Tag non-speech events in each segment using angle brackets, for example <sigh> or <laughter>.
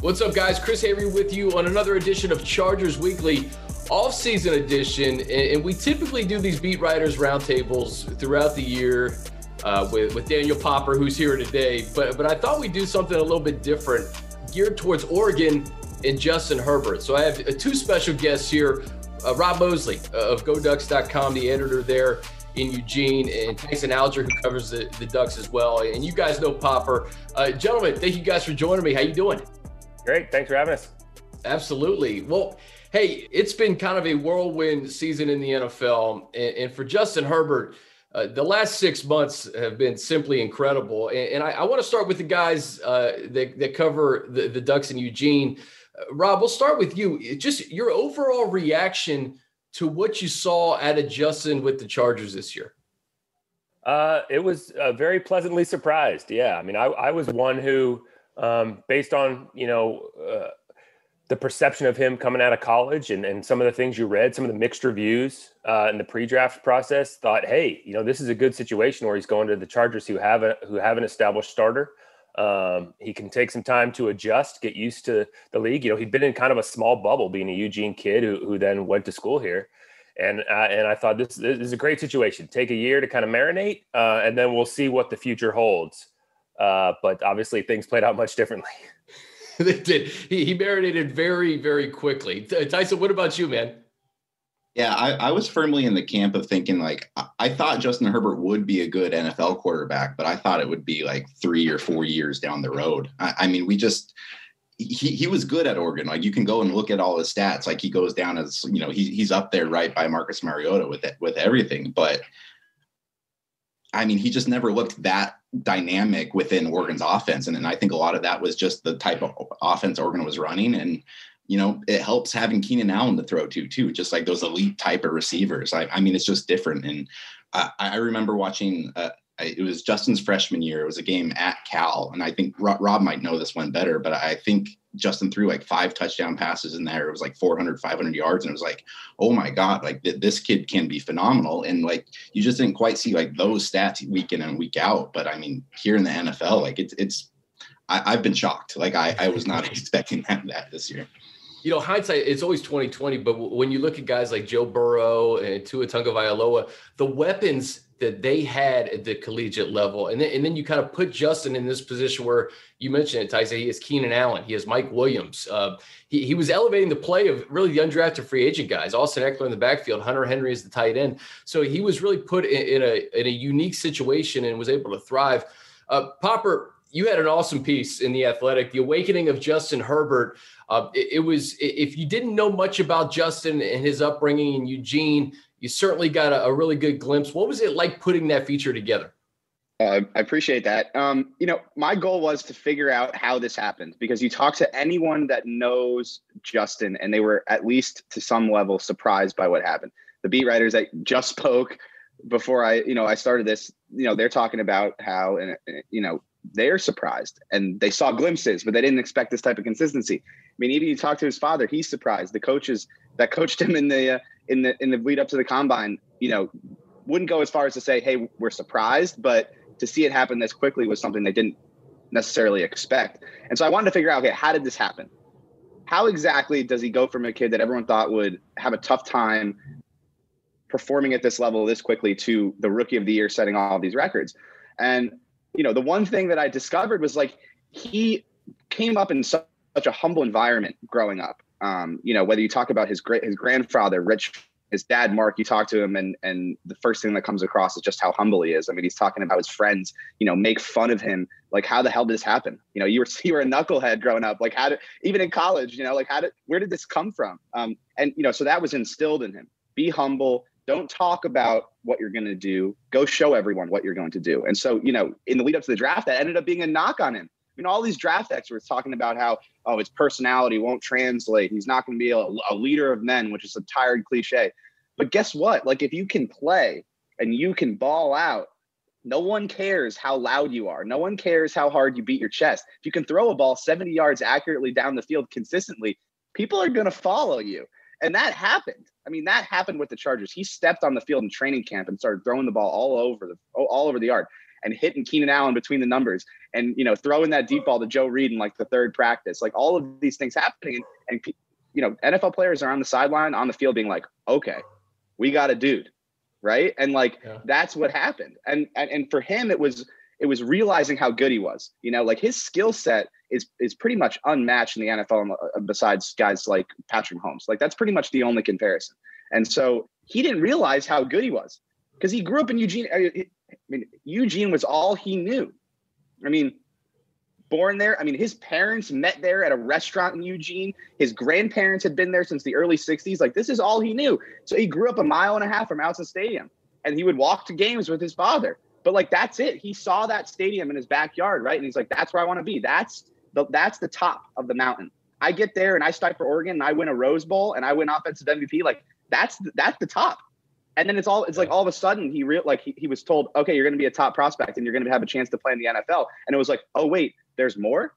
What's up, guys? Chris Avery with you on another edition of Chargers Weekly, off-season edition, and we typically do these beat writers roundtables throughout the year uh, with with Daniel Popper, who's here today. But but I thought we'd do something a little bit different, geared towards Oregon and Justin Herbert. So I have uh, two special guests here: uh, Rob Moseley of GoDucks.com, the editor there in Eugene, and Tyson Alger, who covers the, the Ducks as well. And you guys know Popper. Uh, gentlemen, thank you guys for joining me. How you doing? Great. Thanks for having us. Absolutely. Well, hey, it's been kind of a whirlwind season in the NFL. And, and for Justin Herbert, uh, the last six months have been simply incredible. And, and I, I want to start with the guys uh, that, that, cover the, the, Ducks in Eugene. Uh, Rob, we'll start with you. Just your overall reaction to what you saw out of Justin with the Chargers this year. Uh, it was uh, very pleasantly surprised. Yeah. I mean, I, I was one who – um, based on you know uh, the perception of him coming out of college and, and some of the things you read, some of the mixed reviews uh, in the pre-draft process. Thought, hey, you know, this is a good situation where he's going to the Chargers who have a who have an established starter. Um, he can take some time to adjust, get used to the league. You know, he'd been in kind of a small bubble, being a Eugene kid who, who then went to school here. And uh, and I thought this, this, is a great situation. Take a year to kind of marinate, uh, and then we'll see what the future holds. Uh, but obviously, things played out much differently. <laughs> <laughs> they did. He, he marinated very, very quickly. Tyson, what about you, man? Yeah, I, I, was firmly in the camp of thinking like I thought Justin Herbert would be a good NFL quarterback, but I thought it would be like three or four years down the road. I, I mean, we just he, he was good at Oregon. Like you can go and look at all his stats. Like he goes down as you know he, he's up there right by Marcus Mariota with it with everything. But I mean, he just never looked that dynamic within Oregon's offense. And, and I think a lot of that was just the type of offense Oregon was running. And, you know, it helps having Keenan Allen to throw to, too, just like those elite type of receivers. I, I mean, it's just different. And I, I remember watching, uh, it was Justin's freshman year. It was a game at Cal. And I think Rob, might know this one better, but I think Justin threw like five touchdown passes in there. It was like 400, 500 yards. And it was like, oh my God, like th- this kid can be phenomenal. And like, you just didn't quite see like those stats week in and week out. But I mean, here in the NFL, like it's, it's, I, have been shocked. Like I, I was not <laughs> expecting that, that this year. You know, hindsight, it's always 2020, but when you look at guys like Joe Burrow and Tua Tagovailoa, the weapons that they had at the collegiate level. And then, and then you kind of put Justin in this position where you mentioned it, Tyson. He has Keenan Allen. He has Mike Williams. Uh, he, he was elevating the play of really the undrafted free agent guys. Austin Ekeler in the backfield, Hunter Henry is the tight end. So he was really put in, in a, in a unique situation and was able to thrive. Uh, Popper, you had an awesome piece in the Athletic, the awakening of Justin Herbert. Uh, it, it, was if you didn't know much about Justin and his upbringing in Eugene, you certainly got a, a really good glimpse. What was it like putting that feature together? Uh, I appreciate that. Um, you know, my goal was to figure out how this happened because you talk to anyone that knows Justin, and they were at least to some level surprised by what happened. The beat writers that just spoke before I, you know, I started this, you know, they're talking about how, and you know, they're surprised and they saw glimpses, but they didn't expect this type of consistency. I mean, even you talk to his father, he's surprised. The coaches that coached him in the uh, in the in the lead up to the combine, you know, wouldn't go as far as to say, "Hey, we're surprised," but to see it happen this quickly was something they didn't necessarily expect. And so I wanted to figure out, okay, how did this happen? How exactly does he go from a kid that everyone thought would have a tough time performing at this level this quickly to the rookie of the year setting all these records? And you know, the one thing that I discovered was like he came up in such a humble environment growing up. Um, you know, whether you talk about his great his grandfather, Rich, his dad, Mark, you talk to him, and and the first thing that comes across is just how humble he is. I mean, he's talking about his friends, you know, make fun of him. Like, how the hell did this happen? You know, you were <laughs> you were a knucklehead growing up. Like, how did even in college, you know, like how did where did this come from? Um, and you know, so that was instilled in him. Be humble, don't talk about what you're going to do. Go show everyone what you're going to do. And so, you know, in the lead up to the draft, that ended up being a knock on him. I mean, all these draft experts talking about how, oh, his personality won't translate. He's not going to be a, a leader of men, which is a tired cliche. But guess what? Like, if you can play and you can ball out, no one cares how loud you are. No one cares how hard you beat your chest. If you can throw a ball 70 yards accurately down the field consistently, people are going to follow you. And that happened. I mean, that happened with the Chargers. He stepped on the field in training camp and started throwing the ball all over the all over the yard. and hitting Keenan Allen between the numbers and you know throwing that deep ball to Joe Reed in like the third practice. Like all of these things happening, and, and you know NFL players are on the sideline on the field being like, okay, we got a dude, right? And like yeah. that's what happened. And, and and for him, it was it was realizing how good he was. You know, like his skill set is is pretty much unmatched in the NFL uh, besides guys like Patrick Mahomes. Like that's pretty much the only comparison. And so he didn't realize how good he was because he grew up in Eugene. I mean, Eugene was all he knew. I mean, born there. I mean, his parents met there at a restaurant in Eugene. His grandparents had been there since the early 60s. Like, this is all he knew. So he grew up a mile and a half from Autzen Stadium and he would walk to games with his father. But like that's it. He saw that stadium in his backyard, right? And he's like, that's where I want to be. That's the that's the top of the mountain. I get there and I start for Oregon and I win a Rose Bowl and I win offensive MVP. Like that's that's the top. And then it's all it's like all of a sudden he real like he, he was told, okay, you're gonna be a top prospect and you're gonna have a chance to play in the NFL. And it was like, oh wait, there's more.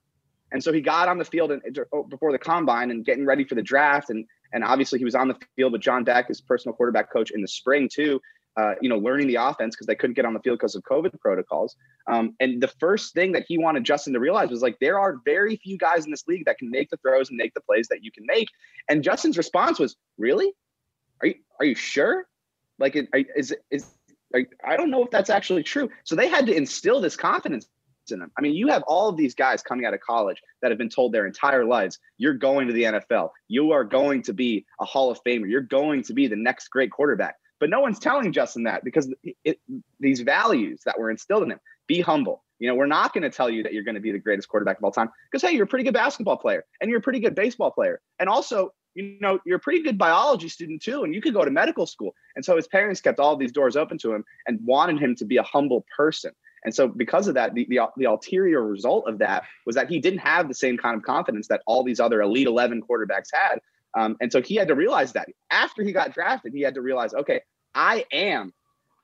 And so he got on the field and uh, oh, before the combine and getting ready for the draft and and obviously he was on the field with John Beck, his personal quarterback coach, in the spring too uh, you know, learning the offense because they couldn't get on the field because of COVID protocols. Um, and the first thing that he wanted Justin to realize was like, there are very few guys in this league that can make the throws and make the plays that you can make. And Justin's response was, "Really? Are you are you sure? Like, is is like, I don't know if that's actually true." So they had to instill this confidence in them. I mean, you have all of these guys coming out of college that have been told their entire lives, you're going to the NFL. You are going to be a Hall of Famer. You're going to be the next great quarterback. But no one's telling Justin that because it, these values that were instilled in him be humble. You know, we're not going to tell you that you're going to be the greatest quarterback of all time because, hey, you're a pretty good basketball player and you're a pretty good baseball player. And also, you know, you're a pretty good biology student too, and you could go to medical school. And so his parents kept all these doors open to him and wanted him to be a humble person. And so, because of that, the, the, the, ulterior result of that was that he didn't have the same kind of confidence that all these other Elite 11 quarterbacks had. Um, and so he had to realize that after he got drafted, he had to realize, okay, I am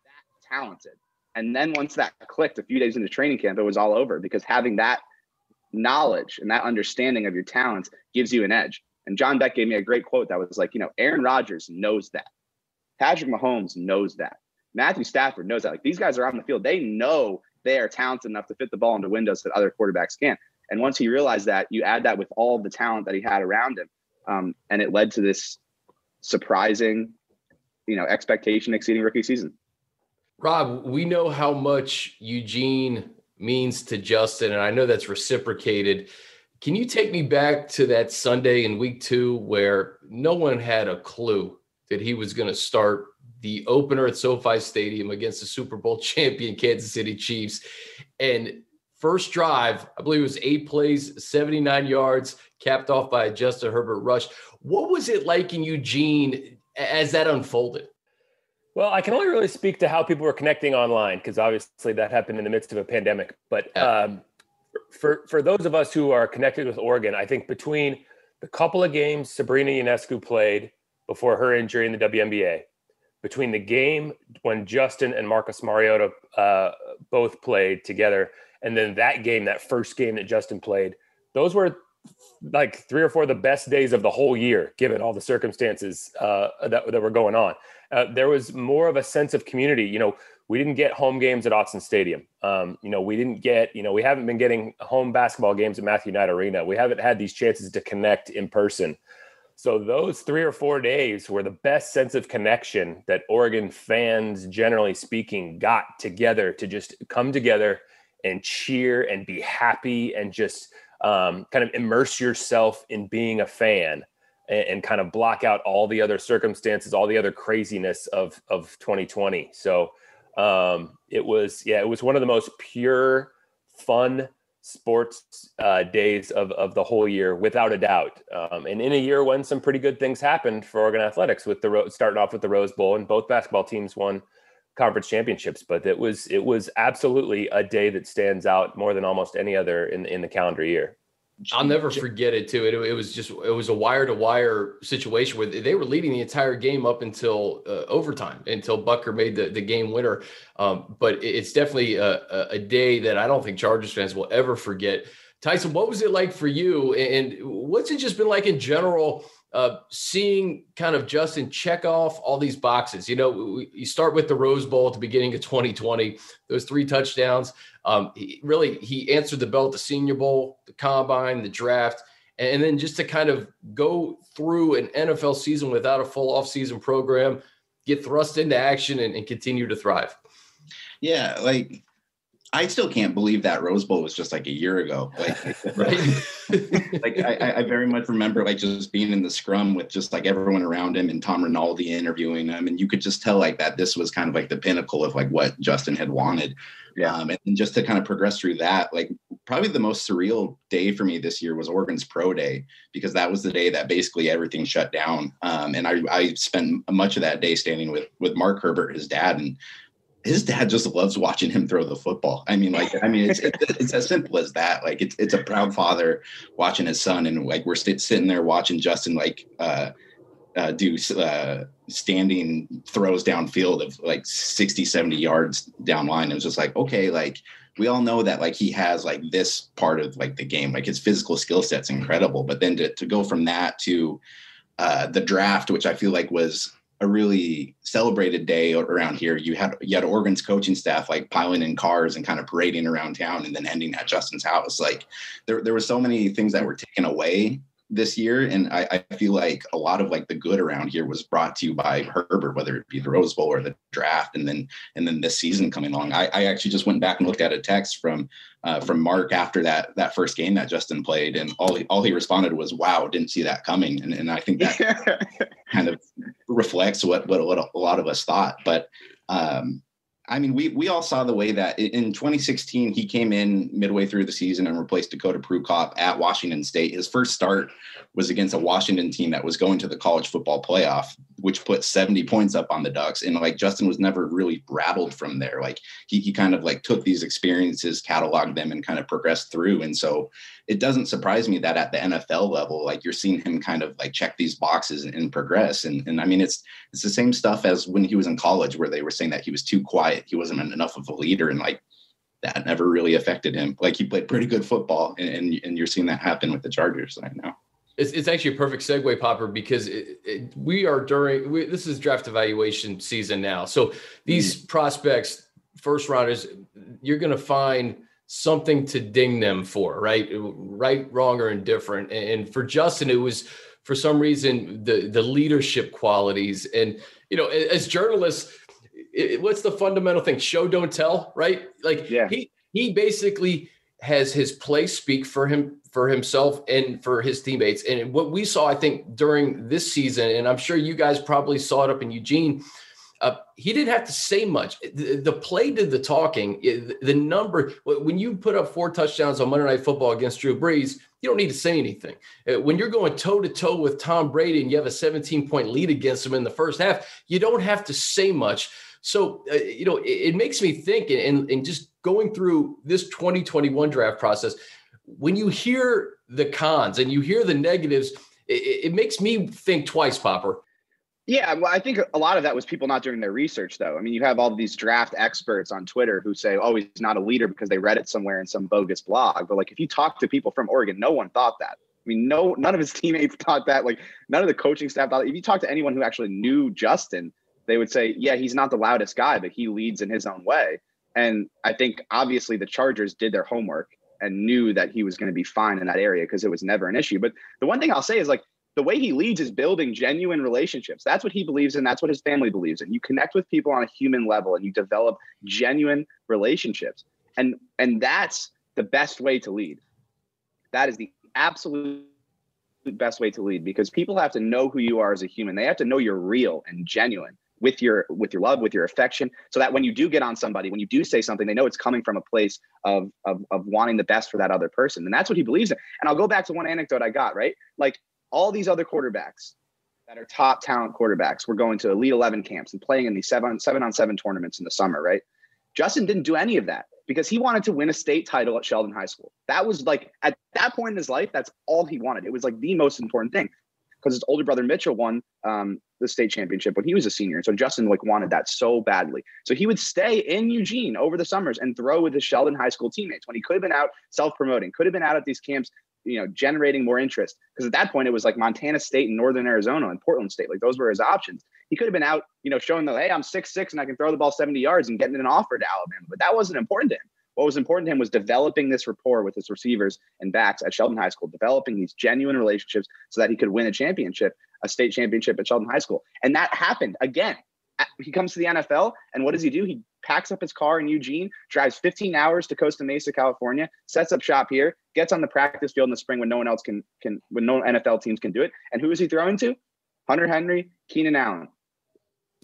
that talented. And then once that clicked a few days into training camp, it was all over because having that knowledge and that understanding of your talents gives you an edge. And John Beck gave me a great quote that was like, you know, Aaron Rodgers knows that. Patrick Mahomes knows that. Matthew Stafford knows that. Like these guys are on the field. They know they are talented enough to fit the ball into windows that other quarterbacks can't. And once he realized that, you add that with all the talent that he had around him, um, and it led to this surprising you know, expectation exceeding rookie season. Rob, we know how much Eugene means to Justin, and I know that's reciprocated. Can you take me back to that Sunday in week two where no one had a clue that he was going to start the opener at SoFi Stadium against the Super Bowl <laughs> champion Kansas City Chiefs? And first drive, I believe it was eight plays, 79 yards, capped off by a Justin Herbert rush. What was it like in Eugene as that unfolded? Well, I can only really speak to how people were connecting online because obviously that happened in the midst of a pandemic. But um, for for those of us who are connected with Oregon, I think between the couple of games Sabrina Ionescu played before her injury in the WNBA, between the game when Justin and Marcus Mariota uh, both played together, and then that game, that first game that Justin played, those were like three or four of the best days of the whole year, given all the circumstances uh, that, that were going on. Uh, there was more of a sense of community. You know, we didn't get home games at Autzen Stadium. Um, you know, we didn't get, you know, we haven't been getting home basketball games at Matthew Knight Arena. We haven't had these chances to connect in person. So those three or four days were the best sense of connection that Oregon fans, generally speaking, got together to just come together and cheer and be happy and just – um, kind of immerse yourself in being a fan and, and, kind of block out all the other circumstances, all the other craziness of of 2020. So um, it was, yeah, it was one of the most pure, fun sports uh, days of, of the whole year, without a doubt. Um, and in a year when some pretty good things happened for Oregon athletics, with the starting off with the Rose Bowl, and both basketball teams won conference championships. But it was it was absolutely a day that stands out more than almost any other in in the calendar year. I'll never forget it too. It, it was just it was a wire to wire situation where they were leading the entire game up until uh, overtime until Butker made the, the game winner. Um, but it's definitely a, a, day that I don't think Chargers fans will ever forget. Tyson, what was it like for you? And what's it just been like in general uh, seeing kind of Justin check off all these boxes. You know, we, you start with the Rose Bowl at the beginning of 2020, those three touchdowns. Um, he, really, he answered the bell at the Senior Bowl, the Combine, the draft, and then just to kind of go through an NFL season without a full offseason program, get thrust into action, and, and continue to thrive. Yeah, like I still can't believe that Rose Bowl was just like a year ago. Like, <laughs> right? <laughs> like I, I, very much remember like just being in the scrum with just like everyone around him and Tom Rinaldi interviewing him, and you could just tell like that this was kind of like the pinnacle of like what Justin had wanted. Yeah, um, and just to kind of progress through that, like probably the most surreal day for me this year was Oregon's Pro Day because that was the day that basically everything shut down. Um, and I, I spent much of that day standing with with Mark Herbert, his dad, and his dad just loves watching him throw the football. I mean, like, I mean, it's it's as simple as that. Like, it's it's a proud father watching his son, and like we're st- sitting there watching Justin like uh, uh, do uh, standing throws downfield of like 60, 70 yards down line. It was just like, okay, like we all know that like he has like this part of like the game, like his physical skill set's incredible. But then to to go from that to uh, the draft, which I feel like was a really celebrated day around here. You had you had Oregon's coaching staff like piling in cars and kind of parading around town, and then ending at Justin's house. Like there there were so many things that were taken away this year, and I, I feel like a lot of like the good around here was brought to you by Herbert, whether it be the Rose Bowl or the draft, and then and then this season coming along. I, I actually just went back and looked at a text from uh, from Mark after that that first game that Justin played, and all he all he responded was, "Wow, didn't see that coming." And and I think that <laughs> kind of reflects what what, what a lot of us thought. But um, I mean, we we all saw the way that in 2016 he came in midway through the season and replaced Dakota Prukop at Washington State. His first start was against a Washington team that was going to the college football playoff, which put 70 points up on the Ducks. And like Justin was never really rattled from there. Like he he kind of like took these experiences, cataloged them, and kind of progressed through. And so it doesn't surprise me that at the NFL level, like you're seeing him kind of like check these boxes and, and progress. And and I mean it's it's the same stuff as when he was in college where they were saying that he was too quiet, he wasn't enough of a leader, and like that never really affected him. Like he played pretty good football, and, and, and you're seeing that happen with the Chargers right now. It's, it's actually a perfect segue, Popper, because it, it, we are during we, this is draft evaluation season now. So these mm prospects, first rounders, you're going to find something to ding them for, right? Right, wrong, or indifferent. And for Justin, it was for some reason the the leadership qualities. And you know, as journalists, it, what's the fundamental thing? Show don't tell, right? Like yeah. he he basically has his play speak for him for himself and for his teammates. And what we saw, I think, during this season, and I'm sure you guys probably saw it up in Eugene. Uh, he didn't have to say much. The, the, play did the talking. The number when you put up four touchdowns on Monday Night Football against Drew Brees, you don't need to say anything. Uh, when you're going toe to toe with Tom Brady and you have a 17 point lead against him in the first half, you don't have to say much. So, uh, you know, it, it, makes me think, and, and just going through this 2021 draft process, when you hear the cons and you hear the negatives, it, it makes me think twice, Popper. Yeah, well, I think a lot of that was people not doing their research, though. I mean, you have all these draft experts on Twitter who say, "Oh, he's not a leader because they read it somewhere in some bogus blog." But like, if you talk to people from Oregon, no one thought that. I mean, no, none of his <laughs> teammates thought that. Like, none of the coaching staff thought. That. If you talk to anyone who actually knew Justin, they would say, yeah, he's not the loudest guy, but he leads in his own way. And I think obviously the Chargers did their homework and knew that he was going to be fine in that area because it was never an issue. But the one thing I'll say is like the way he leads is building genuine relationships. That's what he believes in. That's what his family believes in. You connect with people on a human level and you develop genuine relationships. And and that's the best way to lead. That is the absolute best way to lead because people have to know who you are as a human. They have to know you're real and genuine with your with your love with your affection so that when you do get on somebody when you do say something they know it's coming from a place of, of of wanting the best for that other person and that's what he believes in. And i'll go back to one anecdote i got right? Like all these other quarterbacks that are top talent quarterbacks were going to elite 11 camps and playing in these seven seven on seven tournaments in the summer right? Justin didn't do any of that because he wanted to win a state title at sheldon high school. That was like at that point in his life that's all he wanted. It was like the most important thing because his older brother Mitchell won um, the state championship when he was a senior. And so Justin like wanted that so badly. So he would stay in Eugene over the summers and throw with his Sheldon High School teammates when he could have been out self-promoting, could have been out at these camps you know, generating more interest. Because at that point, it was like Montana State and Northern Arizona and Portland State. Like those were his options. He could have been out, you know, showing that, hey, I'm six six and I can throw the ball 70 yards and getting an offer to Alabama. But that wasn't important to him. What was important to him was developing this rapport with his receivers and backs at Sheldon High School, developing these genuine relationships so that he could win a championship, a state championship at Sheldon High School. And that happened again. He comes to the NFL, and what does he do? He packs up his car in Eugene, drives 15 hours to Costa Mesa, California, sets up shop here, gets on the practice field in the spring when no one else can can when no NFL teams can do it. And who is he throwing to? Hunter Henry, Keenan Allen.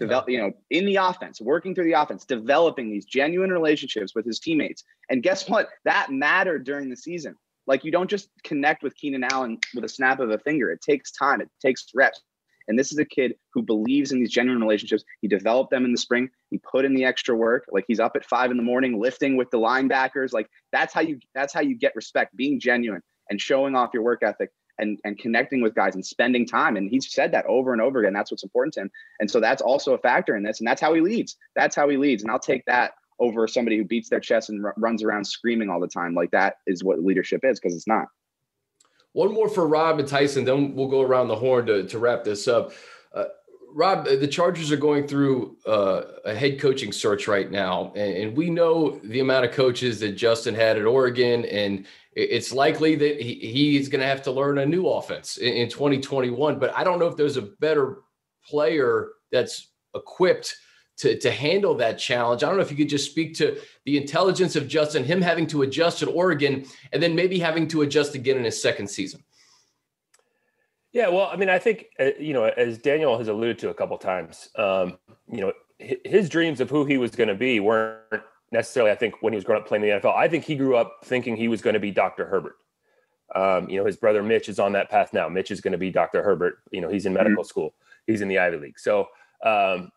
Develop, you know, in the offense, working through the offense, developing these genuine relationships with his teammates. And guess what? That mattered during the season. Like you don't just connect with Keenan Allen with a snap of a finger. It takes time. It takes reps. And this is a kid who believes in these genuine relationships. He developed them in the spring. He put in the extra work. Like he's up at five in the morning lifting with the linebackers. Like that's how you that's how you get respect, being genuine and showing off your work ethic and and connecting with guys and spending time. And he's said that over and over again. That's what's important to him. And so that's also a factor in this. And that's how he leads. That's how he leads. And I'll take that over somebody who beats their chest and r- runs around screaming all the time. Like that is what leadership is because it's not. One more for Rob and Tyson, then we'll go around the horn to, to wrap this up. Uh, Rob, the Chargers are going through uh, a head coaching search right now, and, and, we know the amount of coaches that Justin had at Oregon, and it's likely that he, he's going to have to learn a new offense in, in 2021. But I don't know if there's a better player that's equipped – to, to handle that challenge. I don't know if you could just speak to the intelligence of Justin, him having to adjust at Oregon, and then maybe having to adjust again in his second season. Yeah, well, I mean, I think uh, you know, as Daniel has alluded to a couple times, um, you know, his dreams of who he was going to be weren't necessarily, I think, when he was growing up playing the NFL. I think he grew up thinking he was going to be Dr. Herbert. Um, you know, his brother Mitch is on that path now. Mitch is going to be Dr. Herbert. You know, he's in medical mm-hmm. school. He's in the Ivy League. So, um,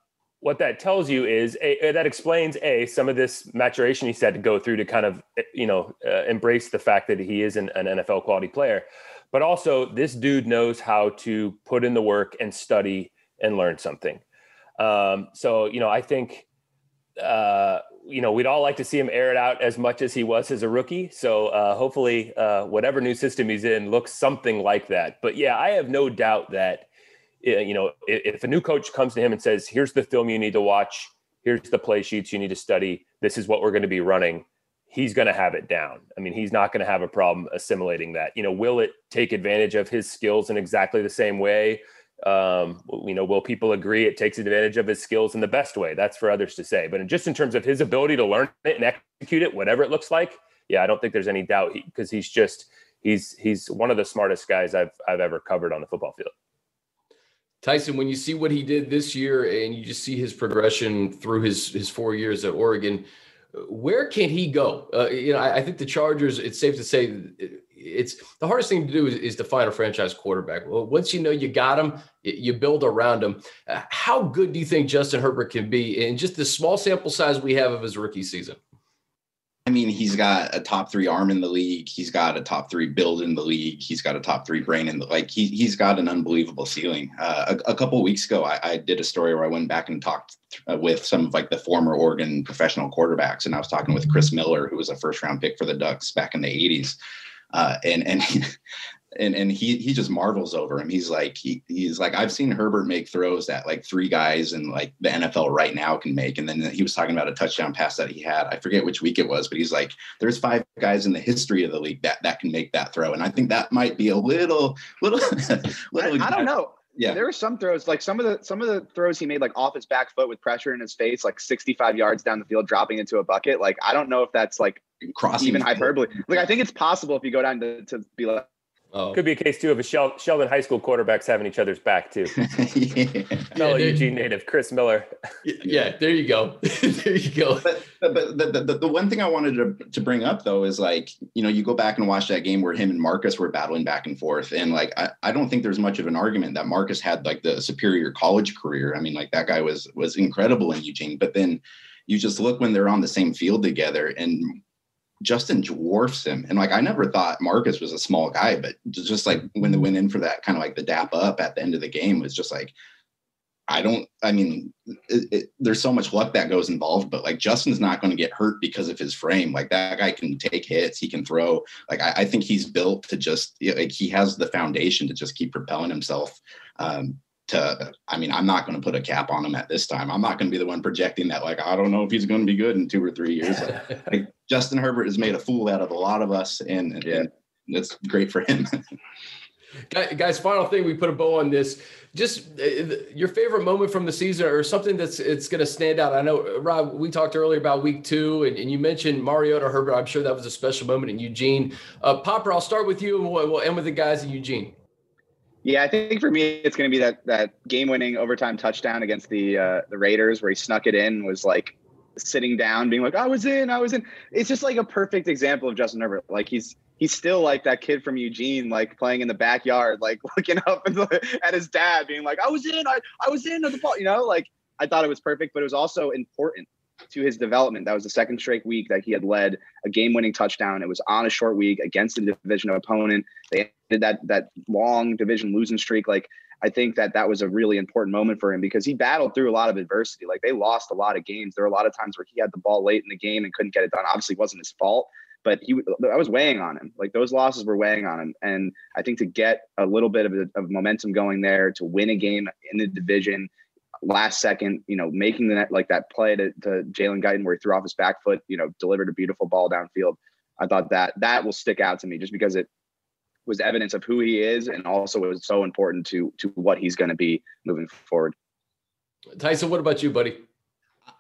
what that tells you is a, that explains a some of this maturation he's had to go through to kind of you know uh, embrace the fact that he is an, an, NFL quality player, but also this dude knows how to put in the work and study and learn something. Um, so you know I think uh, you know we'd all like to see him air it out as much as he was as a rookie. So uh, hopefully uh, whatever new system he's in looks something like that. But yeah, I have no doubt that you know, if a new coach comes to him and says, "Here's the film you need to watch. Here's the play sheets you need to study. This is what we're going to be running." He's going to have it down. I mean, he's not going to have a problem assimilating that. You know, will it take advantage of his skills in exactly the same way? Um, you know, will people agree it takes advantage of his skills in the best way? That's for others to say. But just in terms of his ability to learn it and execute it, whatever it looks like, yeah, I don't think there's any doubt because he, he's just he's he's one of the smartest guys I've I've ever covered on the football field. Tyson, when you see what he did this year and you just see his progression through his his four years at Oregon, where can he go? Uh, you know, I, I, think the Chargers. It's safe to say it's the hardest thing to do is, is, to find a franchise quarterback. Well, once you know you got him, you build around him. Uh, how good do you think Justin Herbert can be in just the small sample size we have of his rookie season? I mean, he's got a top three arm in the league. He's got a top three build in the league. He's got a top three brain in the like. He he's got an unbelievable ceiling. Uh, a, a, couple weeks ago, I, I, did a story where I went back and talked uh, with some of like the former Oregon professional quarterbacks, and I was talking with Chris Miller, who was a first round pick for the Ducks back in the '80s. Uh, and and <laughs> and and he he just marvels over him. He's like he he's like I've seen Herbert make throws that like three guys in like the NFL right now can make. And then he was talking about a touchdown pass that he had. I forget which week it was, but he's like there's five guys in the history of the league that that can make that throw. And I think that might be a little <laughs> little little. I, I don't know. Yeah, there were some throws like some of the some of the throws he made like off his back foot with pressure in his face, like 65 yards down the field, dropping into a bucket. Like I don't know if that's like crossing even hyperbole. Like I think it's possible if you go down to, to be like Oh. Could be a case too of a Shel- Sheldon High School quarterbacks having each other's back too. <laughs> yeah. Fellow yeah, Eugene native Chris Miller. yeah, <laughs> yeah, there you go. <laughs> there you go. But, but the, the, the one thing I wanted to, to bring up though is like, you know, you go back and watch that game where him and Marcus were battling back and forth. And like, I, I don't think there's much of an argument that Marcus had like the superior college career. I mean, like that guy was was incredible in Eugene. But then you just look when they're on the same field together and Justin dwarfs him. And like I never thought Marcus was a small guy, but just like when they went in for that kind of like the dap up at the end of the game was just like I don't, I mean, it, it, there's so much luck that goes involved, but like Justin's not going to get hurt because of his frame. Like that guy can take hits, he can throw. Like I, I think he's built to just, like he has the foundation to just keep propelling himself. Um, to, I mean, I'm not going to put a cap on him at this time. I'm not going to be the one projecting that, like, I don't know if he's going to be good in two or three years. <laughs> Like, like Justin Herbert has made a fool out of a lot of us, and, and, yeah. and it's great for him. <laughs> guys final thing we put a bow on this. Just uh, your favorite moment from the season or something that's it's going to stand out? I know rob we talked earlier about week two and, and you mentioned mariota herbert. I'm sure that was a special moment in eugene. Uh, popper i'll start with you and we'll, we'll end with the guys in eugene. Yeah, I think for me it's going to be that that game-winning overtime touchdown against the uh, the Raiders where he snuck it in was like sitting down being like I was in, I was in. It's just like a perfect example of Justin Herbert. Like he's he's still like that kid from Eugene, like playing in the backyard, like <laughs> looking up at his dad, being like, "I was in, I, I was in at the ball," you know. Like I thought it was perfect, but it was also important to his development. That was the second straight week that he had led a game-winning touchdown. It was on a short week against a division opponent. They did that that long division losing streak. Like I think that that was a really important moment for him because he battled through a lot of adversity. Like they lost a lot of games. There were a lot of times where he had the ball late in the game and couldn't get it done. Obviously, wasn't his fault, but he I was weighing on him. Like those losses were weighing on him, and I think to get a little bit of, of momentum going there, to win a game in the division, last second, you know, making the net like that play to, to Jalen Guyton where he threw off his back foot, you know, delivered a beautiful ball downfield. I thought that that will stick out to me just because it was evidence of who he is and also was so important to to what he's going to be moving forward. Tyson, what about you, buddy?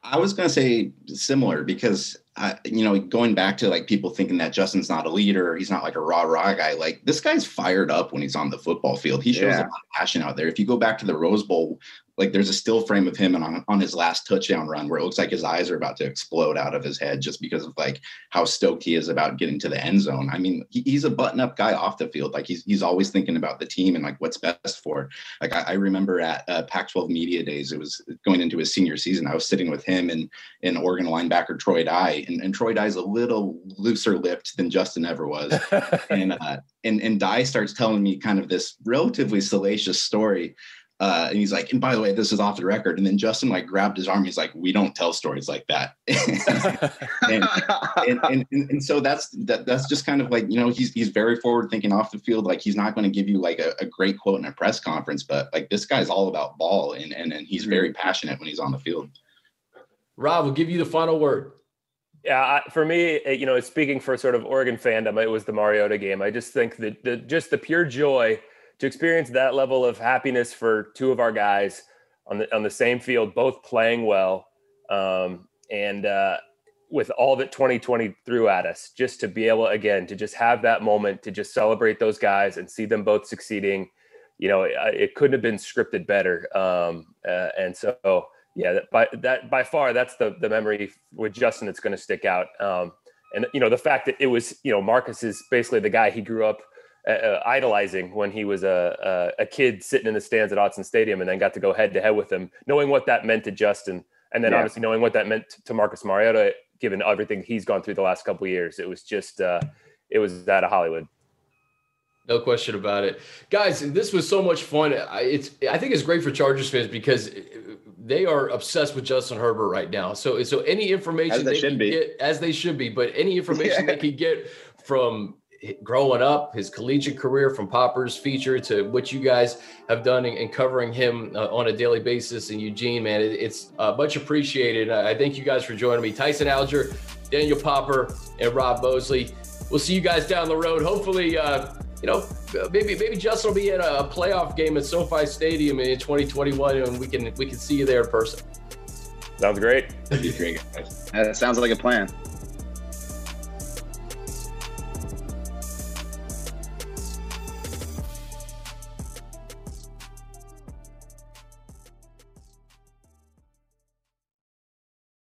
I was going to say similar because uh, you know, going back to like people thinking that Justin's not a leader, he's not like a rah rah guy. Like this guy's fired up when he's on the football field. He shows yeah. a lot of passion out there. If you go back to the Rose Bowl, like there's a still frame of him and on, on his last touchdown run where it looks like his eyes are about to explode out of his head just because of like how stoked he is about getting to the end zone. I mean, he, he's a button up guy off the field. Like he's, he's always thinking about the team and like what's best for. Like I, I remember at uh, Pac-12 media days, it was going into his senior season. I was sitting with him and in Oregon linebacker Troy Dye, and, and Troy Dye's a little looser lipped than Justin ever was, <laughs> and uh, and and Dye starts telling me kind of this relatively salacious story uh, and he's like, and by the way, this is off the record. And then Justin like grabbed his arm. He's like, we don't tell stories like that. <laughs> and, and, and, and, so that's that, that's just kind of like you know he's he's very forward thinking off the field. Like he's not going to give you like a, a, great quote in a press conference, but like this guy's all about ball and and, and he's very mm-hmm. passionate when he's on the field. Rob, we'll give you the final word. Yeah, for me, you know, speaking for sort of Oregon fandom, it was the Mariota game. I just think that the, just the pure joy to experience that level of happiness for two of our guys on the on the same field, both playing well, um, and uh, with all that 2020 threw at us, just to be able again to just have that moment to just celebrate those guys and see them both succeeding. You know, it, it couldn't have been scripted better. Um, uh, and so, yeah, that by that by far, that's the the memory with Justin that's going to stick out. Um, and you know, the fact that it was you know Marcus is basically the guy he grew up uh, uh, idolizing when he was a, a, a kid sitting in the stands at Autzen Stadium, and then got to go head to head with him, knowing what that meant to Justin, and then yeah. obviously knowing what that meant to Marcus Mariota, given everything he's gone through the last couple years. It was just uh, it was out of Hollywood. No question about it, guys. This was so much fun. It's I think it's great for Chargers fans because they are obsessed with Justin Herbert right now. So so any information as they, they should be, get, as they should be, but any information <laughs> yeah. they can get from growing up, his collegiate career from Popper's feature to what you guys have done and covering him uh, on a daily basis in Eugene, man, it, it's uh, much appreciated. I thank you guys for joining me. Tyson Alger, Daniel Popper, and Rob Moseley. We'll see you guys down the road. Hopefully, uh, you know, maybe maybe Justin will be at a playoff game at SoFi Stadium in 2021, and we can we can see you there in person. Sounds great. That'd be great. That sounds like a plan.